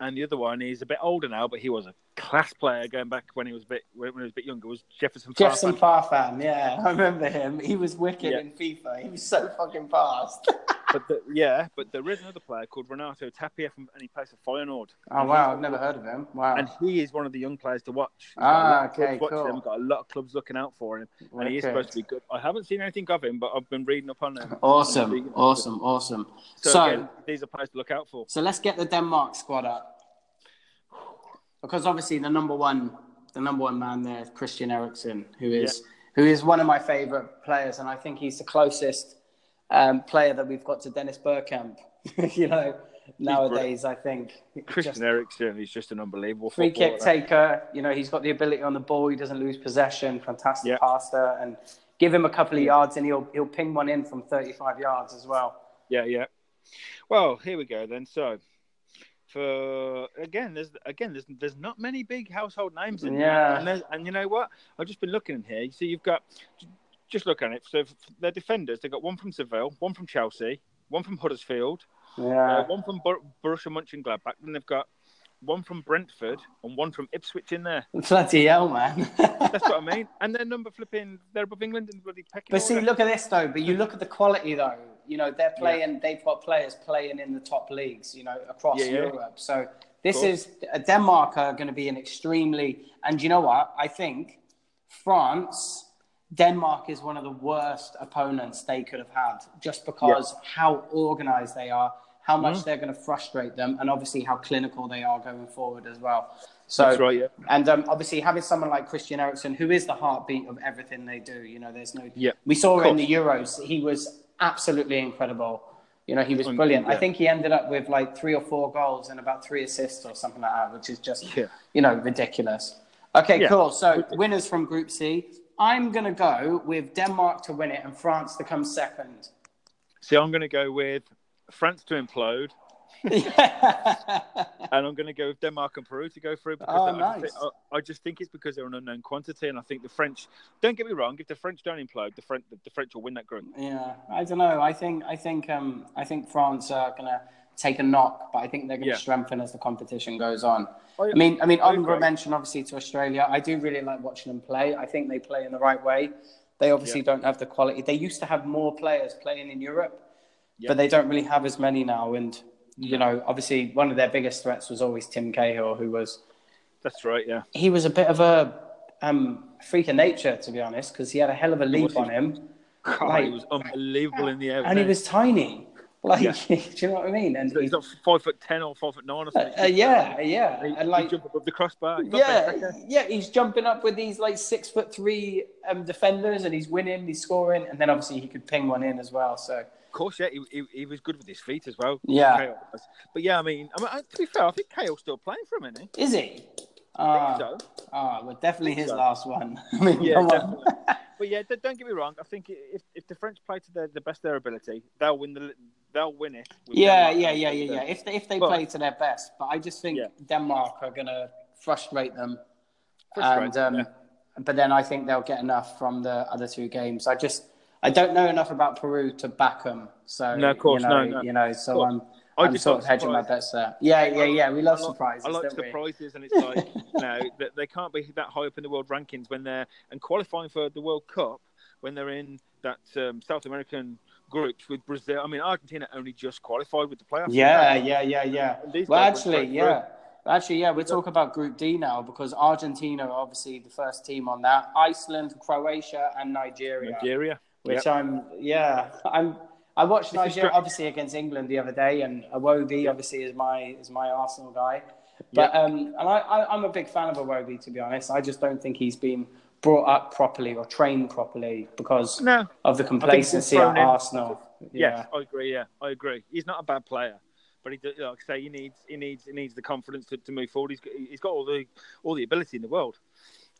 and the other one is a bit older now, but he was a class player going back when he was a bit when he was a bit younger. Was Jefferson Farfan. Jefferson Farfan. Farfan, yeah, I remember him. He was wicked Yeah. in FIFA. He was so fucking fast. But the, yeah, but there is another player called Renato Tapia, from, and he plays for Feyenoord. oh wow, I've never heard of him. Wow. And he is one of the young players to watch. He's a Ah, lot of clubs okay, watching cool. him, got a lot of clubs looking out for him, and he is supposed to be good. I haven't seen anything of him, but I've been reading up on him. Awesome, awesome, awesome. So, So, again, these are players to look out for. so let's get the Denmark squad up because obviously the number one, the number one man there, is Christian Eriksen, who is who is one of my favourite players, and I think he's the closest um, player that we've got to Dennis Bergkamp. you know, nowadays I think Christian Just- Eriksen is just an unbelievable free kick taker. You know, he's got the ability on the ball. He doesn't lose possession. Fantastic Yeah. passer, and give him a couple of yards, and he'll he'll ping one in from 35 yards as well. Yeah, yeah. Well, here we go then. So, for again, there's again there's there's not many big household names in Yeah. there, and, and you know what? I've just been looking in here. You see, you've got just look at it. So their defenders, they've got one from Seville, one from Chelsea, one from Huddersfield, Yeah. uh, one from Bor- Borussia Mönchengladbach. Then they've got one from Brentford and one from Ipswich in there. Bloody hell, man. That's what I mean. And their number flipping, they're above England in bloody pecking But see, order. look at this though. But you look at the quality though. You know, they're playing. They've got players playing in the top leagues. You know, across Yeah, yeah. Europe. So this is uh, Denmark are going to be an extremely. And you know what? I think France, Denmark is one of the worst opponents they could have had, just because how organised they are, how much Mm. they're going to frustrate them, and obviously how clinical they are going forward as well. So That's right, yeah. and um, obviously, having someone like Christian Eriksen, who is the heartbeat of everything they do, you know, there's no. Yeah. We saw in the Euros, he was absolutely incredible. You know, he was brilliant. I think he ended up with like three or four goals and about three assists or something like that, which is just, Yeah. you know, ridiculous. Okay, Yeah. cool. So, winners from Group C. I'm going to go with Denmark to win it and France to come second. See, I'm going to go with France to implode, and I'm going to go with Denmark and Peru to go through because Oh, I, just nice. think, I, I just think it's because they're an unknown quantity, and I think the French. Don't get me wrong, if the French don't implode, the French the French will win that group. Yeah, I don't know. I think I think um I think France are gonna take a knock, but I think they're gonna Yeah. strengthen as the competition goes on. I- I mean, I mean, I honorable agree. mention obviously to Australia. I do really like watching them play. I think they play in the right way. They obviously don't have the quality. They used to have more players playing in Europe, Yeah. but they don't really have as many now. And you know, obviously, one of their biggest threats was always Tim Cahill, who was That's right, yeah. he was a bit of a um, freak of nature, to be honest, because he had a hell of a leap on him. God, Like- he was unbelievable in the air. and he was tiny. Like, Yeah. do you know what I mean? And He's not five foot ten or five foot nine or uh, something. uh, yeah, yeah, He, and like jump above the crossbar. Yeah, yeah, he's jumping up with these like six foot three um, defenders, and he's winning, he's scoring, and then obviously he could ping one in as well. So Of course, yeah, he, he, he was good with his feet as well. Yeah. But yeah, I mean, I mean, to be fair, I think Cahill's still playing for him, isn't he? is he? I Ah, think so. ah, well, definitely his so. last one. I mean, Yeah, definitely. But yeah, don't get me wrong. I think if, if the French play to their, the best of their ability, they'll win the they'll win it. Yeah, yeah, yeah, yeah, yeah. If they, if they But- play to their best, but I just think Yeah. Denmark are gonna frustrate them, Frustrate, and um, yeah. but then I think they'll get enough from the other two games. I just I don't know enough about Peru to back them. So No, of course, you know, no, no. You know, so. I'm I just sort like of hedging my bets there. Yeah, yeah, yeah. We love I like- surprises. I like we? surprises, and it's like you know that they can't be that high up in the world rankings when they're and qualifying for the World Cup when they're in that um, South American groups with Brazil. I mean, Argentina only just qualified with the playoffs. Yeah, yeah, yeah, yeah. Well, actually, yeah. Actually, yeah, we're talking about Group D now because Argentina are obviously the first team on that. Iceland, Croatia, and Nigeria. Nigeria. Which Yep. I'm, yeah, I'm. I watched Nigeria obviously against England the other day, and Iwobi obviously is my is my Arsenal guy. But um, and I, I I'm a big fan of Iwobi to be honest. I just don't think he's been brought up properly or trained properly because No, of the complacency at in. Arsenal. Yeah. Yes, I agree. Yeah, I agree. He's not a bad player, but he, like I say, he needs he needs he needs the confidence to, to move forward. He's got, he's got all the all the ability in the world.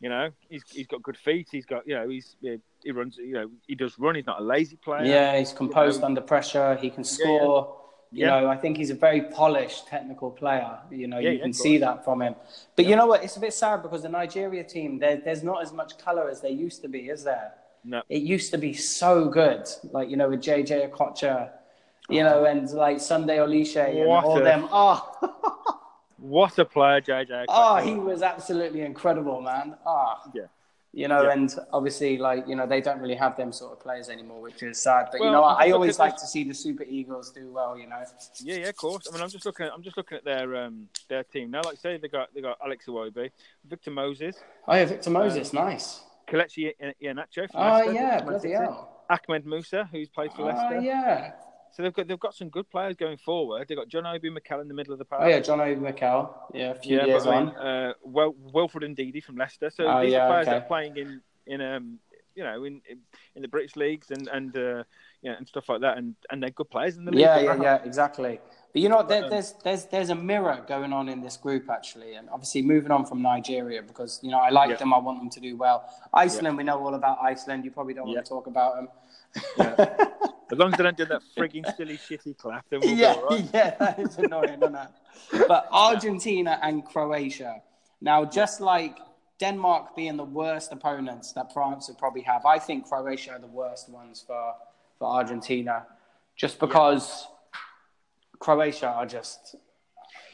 You know, he's he's got good feet. He's got you know he's he runs. You know, he does run. He's not a lazy player. Yeah, he's composed You know, under pressure. He can yeah. score. You Yeah. know, I think he's a very polished technical player. You know, Yeah, you yeah, can see that from him. But you know what? It's a bit sad because the Nigeria team, there, there's not as much colour as there used to be, is there? No. It used to be so good, like you know, with JJ Okocha, you know, ah. and like Sunday Oliseh and What all a- them. Oh, What a player, JJ. oh, ah, he was absolutely incredible, man. Ah, Yeah. You know, Yeah. and obviously, like you know, they don't really have them sort of players anymore, which is sad. But you know. I'm I always like this- to see the Super Eagles do well. You know. Yeah, yeah, of course. I mean, I'm just looking. At, I'm just looking at their um their team now. Like I say they got they got Alex Iwobi, Victor Moses, Oh yeah, Victor Moses, nice. Kelechi Iheanacho Oh Leicester, yeah, bloody hell. Ahmed Musa, who's played for Leicester. Oh Leicester. yeah. So they've got they've got some good players going forward. They've got John Obi Mikel in the middle of the park. Oh yeah, John Obi Mikel. Yeah, a few yeah, years but, on. uh, Wel- Wilfred Ndidi from Leicester. So Oh, these yeah, are players okay. that are playing in in um you know in in, the British leagues and and uh, know, and stuff like that. And and they're good players in the league. Yeah, yeah, yeah, exactly. But you know, there, um, there's there's there's a mirror going on in this group actually, and obviously moving on from Nigeria because you know I like Yeah. them, I want them to do well. Iceland, we know all about Iceland. You probably don't want to talk about them. Yeah. As long as they don't do that frigging silly shitty clap, then we'll yeah, be all right. yeah, that is annoying, isn't it? But Argentina and Croatia. Now, just like Denmark being the worst opponents that France would probably have, I think Croatia are the worst ones for, for Argentina, just because Croatia are just.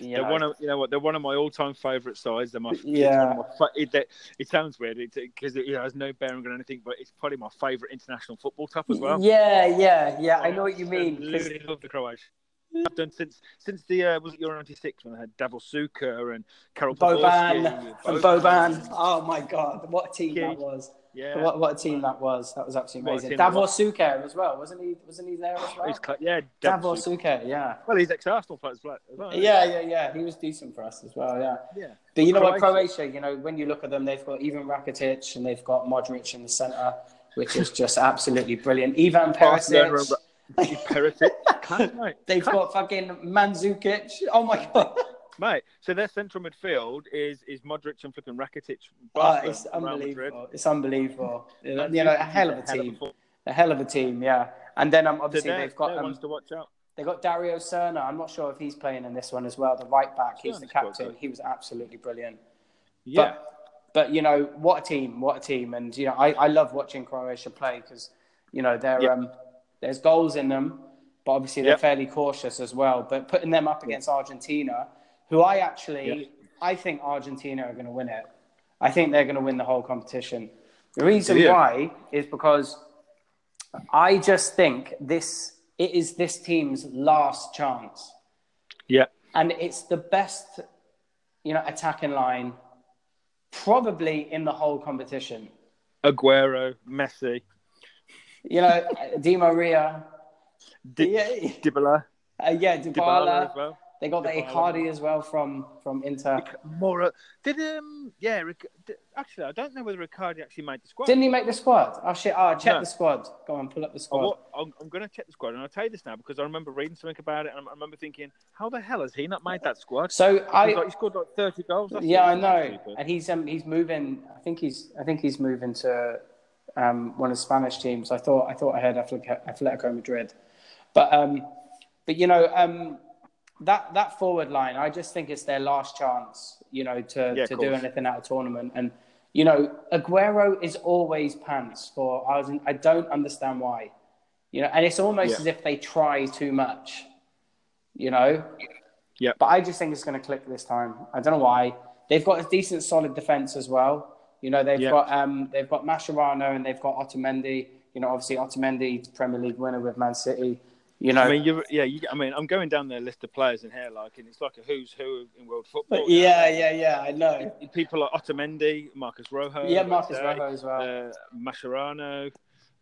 You They're one of you know what they're one of my all-time favourite sides. They're my Yeah. My, it, it sounds weird because it, you know, has no bearing on anything, but it's probably my favourite international football top as well. Yeah, yeah, yeah. I know what you mean. Absolutely love the Croatian. I've done since since the uh, was it Euro '96 when they had Davor Suker and Carol Boban and Boban. Oh my God, what a team that was! Yeah, What, what a team that was! That was absolutely amazing. Davor. Suker as well, wasn't he? Wasn't he there as oh, well? He's cla- yeah, Davor Suker. Yeah. Well, he's ex-Arsenal player as well. as well, isn't he? Yeah, yeah, yeah. He was decent for us as well, yeah. yeah. But you know what, Croatia- Croatia, you know, when you look at them, they've got Ivan Rakitic and they've got Modric in the centre, which is just absolutely brilliant. Ivan Perisic. Perisic. They've got fucking Mandzukic. Oh my God. Mate, so their central midfield is is Modric and flipping Rakitic. Oh, it's unbelievable. It's unbelievable. You know, And you know, a hell of a team. A hell of a team, yeah. And then um, obviously they're, they've got um, to watch out. they got Darijo Srna. I'm not sure if he's playing in this one as well. The right back, he's the Srna's captain. good. He was absolutely brilliant. Yeah, But, but you know, what a team, what a team. And, you know, I, I love watching Croatia play because, you know, they're, Yeah. um, there's goals in them, but obviously they're Yeah. fairly cautious as well. But putting them up against Argentina, who I actually, Yeah. I think Argentina are going to win it. I think they're going to win the whole competition. The reason Yeah. why is because I just think this, it is this team's last chance yeah, and it's the best, you know, attacking line probably in the whole competition. Aguero, Messi. You know, Di Maria, Di- yeah, Dybala, uh, yeah, Dybala Dybala. as well. They got the Dybala. Icardi as well from from Inter. Mora did um yeah. Ric- did- actually, I don't know whether Icardi actually made the squad. Didn't he make the squad? Oh shit! Oh, check No. the squad. Go on, pull up the I squad. wa- I'm, I'm going to check the squad, and I'll tell you this now because I remember reading something about it, and I remember thinking, how the hell has he not made that squad? So He's I, like, he scored like 30 goals. last yeah, I know, and he's um he's moving. I think he's I think he's moving to um one of the Spanish teams. I thought I thought I heard Atletico, Atletico Madrid, but um but you know um that that forward line, I just think it's their last chance. You know to Yeah, to do anything at a tournament and. You know, Aguero is always pants for Argent. I don't understand why. You know, and it's almost Yeah. as if they try too much. You know, Yeah. but I just think it's going to click this time. I don't know why. They've got a decent, solid defense as well. You know, they've Yeah. got um, they've got Mascherano and they've got Otamendi. You know, obviously Otamendi, Premier League winner with Man City. You know, I mean, you yeah, you, I mean, I'm going down their list of players in here, like, and it's like a who's who in world football. but yeah, yeah, yeah. I know. People like Otamendi, Marcos Rojo, Yeah, Marcos say, Rojo as well. uh, Mascherano,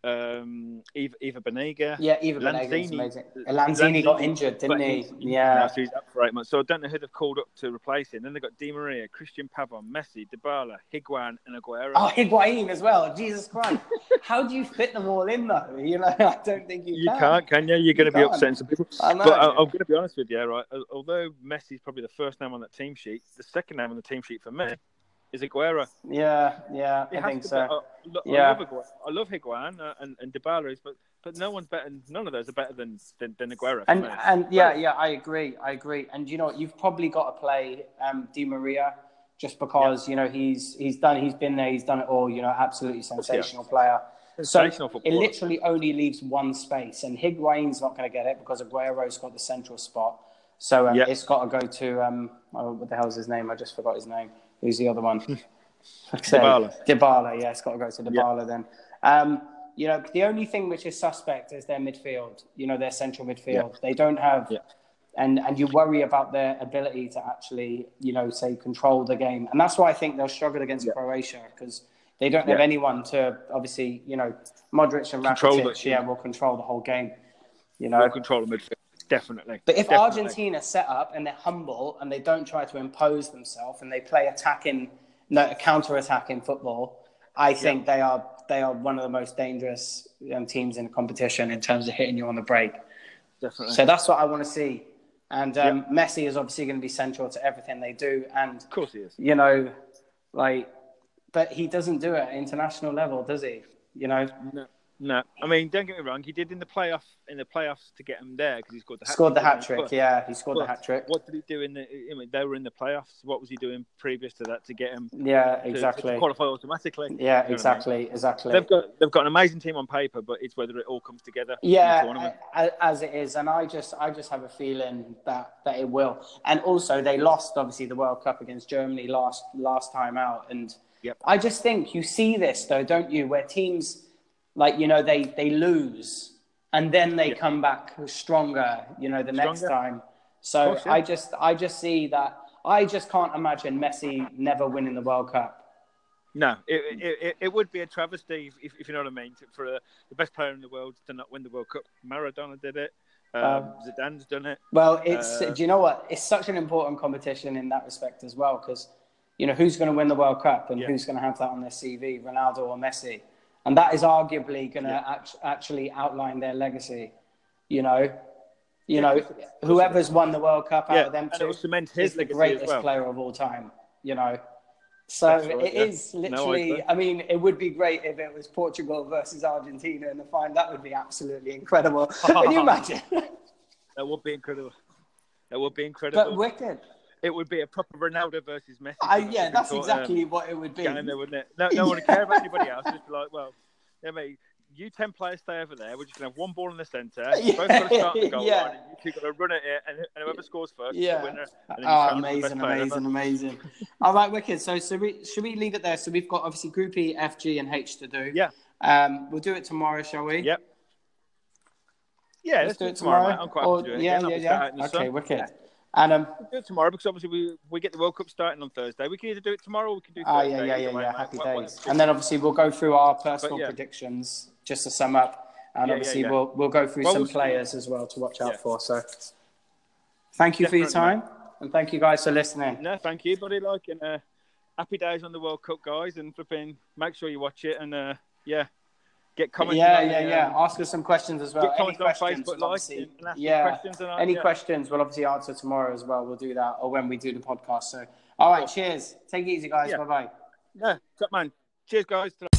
um, Eva, Ever Banega. Yeah, even Banega is Lanzini- amazing. Lanzini got injured, didn't he? Yeah. So he's up for eight months. So I don't know who they've called up to replace him. Then they've got Di Maria, Cristian Pavon, Messi, Dybala, Higuain, and Aguero. Oh, Higuain as well. Jesus Christ. How do you fit them all in, though? You know, I don't think you, you can't, can you? You're going to be upsetting some people. I know. But I, I'm going to be honest with you, right? Al- Although Messi's probably the first name on that team sheet, the second name on the team sheet for me is Aguero. Yeah, yeah, It I think so. be- I, lo- Yeah. I love Aguero. I love Higuain uh, and, and Dybala, is, but but no one's better. None of those are better than than, than Aguero. And and yeah, yeah, I agree. I agree. And you know, you've probably got to play um, Di Maria just because you know he's he's done he's been there, he's done it all. You know, absolutely sensational player. Sensational so it literally only leaves one space, and Higuain's not going to get it because Aguero's got the central spot. So um, Yeah. it's got to go to um, oh, what the hell's his name? I just forgot his name. Who's the other one? I say, Dybala. Dybala, yeah, it's got to go to Dybala then. Um, you know, the only thing which is suspect is their midfield. You know, their central midfield. They don't have, Yeah. and and you worry about their ability to actually, you know, say control the game, and that's why I think they'll struggle against Yeah. Croatia because they don't have anyone to obviously, you know, Modric and Control Rakitic, it, yeah, yeah. will control the whole game. You know, Well, control the midfield, definitely. but if Definitely. Argentina set up and they're humble and they don't try to impose themselves and they play attacking, no, counter-attacking football, I think they are they are one of the most dangerous um, teams in the competition in terms of hitting you on the break. definitely. So that's what I want to see. And um, Messi is obviously going to be central to everything they do. And of course he is. you know, like, but he doesn't do it at international level, does he? You know, No, no. I mean, don't get me wrong. He did in the playoff in the playoffs to get him there because he scored the hat scored the hat trick. But- Yeah, he scored the hat trick. What did he do in the? I mean, they were in the playoffs. What was he doing previous to that to get him Yeah, to- to, exactly. qualify automatically? You know Yeah, I mean? exactly, exactly. They've got they've got an amazing team on paper, but it's whether it all comes together. Yeah, tournament. a- a- as it is, and I just, I just have a feeling that that it will. And also, they lost obviously the World Cup against Germany last last time out, and Yep. I just think you see this though, don't you? Where teams, like you know, they they lose and then they Yeah. come back stronger. You know, the next time. So course, yeah. I just, I just see that. I just can't imagine Messi never winning the World Cup. No, it, it, it, would be a travesty if, if you know what I mean for uh, the best player in the world to not win the World Cup. Maradona did it. Um, Um, Zidane's done it. Well, it's Uh, do you know what? It's such an important competition in that respect as well because you know who's going to win the World Cup and Yeah. who's going to have that on their CV, Ronaldo or Messi, and that is arguably going to Yeah. act- actually outline their legacy. You know, you Yeah, know, of course it- of course whoever's won the World Cup out Yeah, of them and it two will cement is his the greatest well. player of all time. You know. So That's right, it yeah. is No, I literally. agree. I mean, it would be great if it was Portugal versus Argentina in the final. That would be absolutely incredible. Can you imagine? That would be incredible. That would be incredible. but wicked. It would be a proper Ronaldo versus Messi. Of yeah, that's um, exactly what it would be. there, wouldn't it? No, no one would care about anybody else. Just be like, well, yeah, mate. You ten players stay over there. We're just gonna have one ball in the centre. You both got to start the goal Yeah. line. And you two got to run at it, and, and whoever scores first is Yeah. the winner. Oh, amazing, amazing, amazing. All right, wicked. So, so we, should we leave it there? So we've got obviously Group E, F, G, and H to do. Yeah. Um, we'll do it tomorrow, shall we? Yep. Yeah, let's, do it tomorrow. mate. I'm quite Or- happy to do it yeah, again. Yeah, yeah. sat out in the Okay, sun. wicked. Yeah. And um, do it tomorrow because obviously we, we get the World Cup starting on Thursday. We can either do it tomorrow or we can do ah, Thursday. yeah, yeah, yeah, yeah. Happy What- what- days. And then obviously we'll go through our personal yeah. predictions just to sum up. and Yeah, obviously yeah, we'll we'll go through Well, some we'll- players as well to watch out for. So, thank you for your time, and thank you guys for listening. No, thank you, buddy. Like, and uh, happy days on the World Cup, guys, and flipping. Make sure you watch it, and uh, yeah, get comments. Yeah, yeah, the, yeah. um, Ask us some questions as well. Get Any comments on questions? Facebook, like, obviously- and yeah. questions, and I- Any yeah. questions? We'll obviously answer tomorrow as well. We'll do that, or when we do the podcast. So, all right. Cool. Cheers. Take it easy, guys. Yeah. Bye bye. Yeah, top man. Cheers, guys.